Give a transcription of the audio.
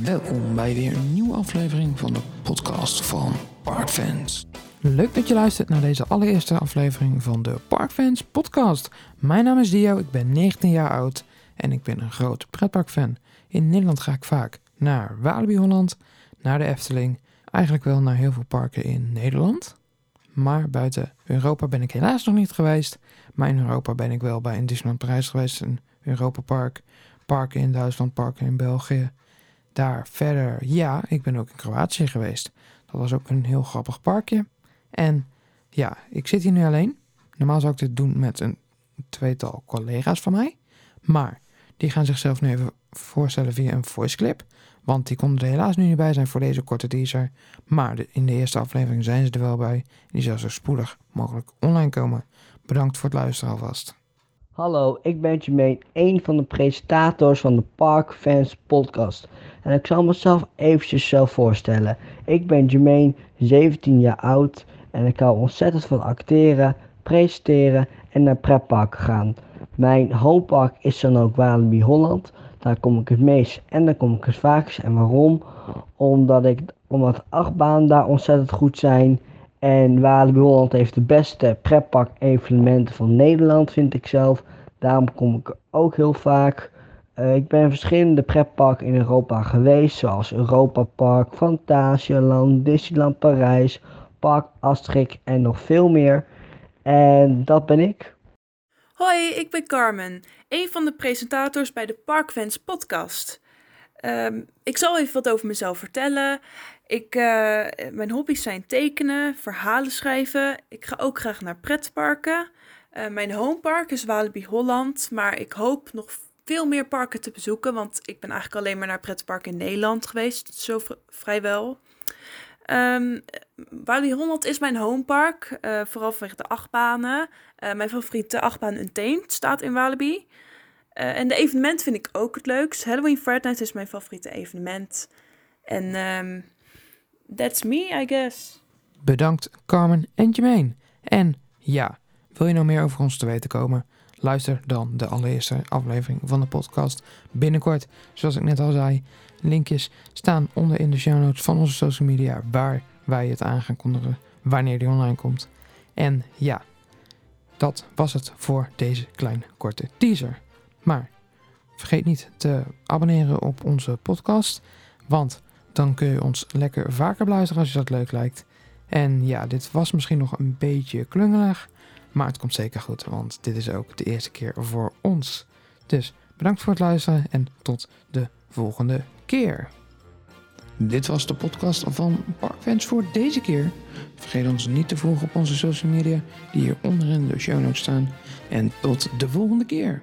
Welkom bij weer een nieuwe aflevering van de podcast van Parkfans. Leuk dat je luistert naar deze allereerste aflevering van de Parkfans podcast. Mijn naam is Dio, ik ben 19 jaar oud en ik ben een grote pretparkfan. In Nederland ga ik vaak naar Walibi Holland, naar de Efteling, eigenlijk wel naar heel veel parken in Nederland. Maar buiten Europa ben ik helaas nog niet geweest. Maar in Europa ben ik wel bij een Disneyland Parijs geweest, een Europa Park, parken in Duitsland, parken in België. Daar verder, ja, ik ben ook in Kroatië geweest. Dat was ook een heel grappig parkje. En ja, ik zit hier nu alleen. Normaal zou ik dit doen met een tweetal collega's van mij. Maar die gaan zichzelf nu even voorstellen via een voice clip. Want die konden er helaas nu niet bij zijn voor deze korte teaser. Maar in de eerste aflevering zijn ze er wel bij. Die zal zo spoedig mogelijk online komen. Bedankt voor het luisteren alvast. Hallo, ik ben Jermaine, een van de presentators van de Park Fans podcast. En ik zal mezelf eventjes zelf voorstellen. Ik ben Jermaine, 17 jaar oud en ik hou ontzettend van acteren, presenteren en naar pretparken gaan. Mijn homepark is dan ook Walibi Holland. Daar kom ik het meest en daar kom ik het vaakst. En waarom? Omdat, ik, omdat de achtbanen daar ontzettend goed zijn. En Walibi heeft de beste pretpark evenementen van Nederland, vind ik zelf. Daarom kom ik ook heel vaak. Eh, ik ben verschillende pretparken in Europa geweest, zoals Europa Park, Fantasialand, Disneyland Parijs, Park Asterix en nog veel meer. En dat ben ik. Hoi, ik ben Carmen, een van de presentators bij de Parkfans podcast. Ehm, ik zal even wat over mezelf vertellen. Ik, eh, mijn hobby's zijn tekenen, verhalen schrijven. Ik ga ook graag naar pretparken. Eh, mijn homepark is Walibi Holland, maar ik hoop nog veel meer parken te bezoeken, want ik ben eigenlijk alleen maar naar pretparken in Nederland geweest, zo vrijwel. Ehm Walibi Holland is mijn homepark, eh, vooral vanwege de achtbanen. Mijn favoriete achtbaan Untamed staat in Walibi. En de evenement vind ik ook het leukst. Halloween Fright Night is mijn favoriete evenement. En ehm that's me, I guess. Bedankt Carmen en Jermaine. En ja, wil je nou meer over ons te weten komen? Luister dan de allereerste aflevering van de podcast binnenkort. Zoals ik net al zei, linkjes staan onder in de show notes van onze social media waar wij het aan gaan kondigen wanneer die online komt. En ja, dat was het voor deze kleine korte teaser. Maar vergeet niet te abonneren op onze podcast, want dan kun je ons lekker vaker beluisteren als je dat leuk lijkt. En ja, dit was misschien nog een beetje klungelig, maar het komt zeker goed, want dit is ook de eerste keer voor ons. Dus bedankt voor het luisteren en tot de volgende keer. Dit was de podcast van Parkfans voor deze keer. Vergeet ons niet te volgen op onze social media die hier onderin de show notes staan. En tot de volgende keer.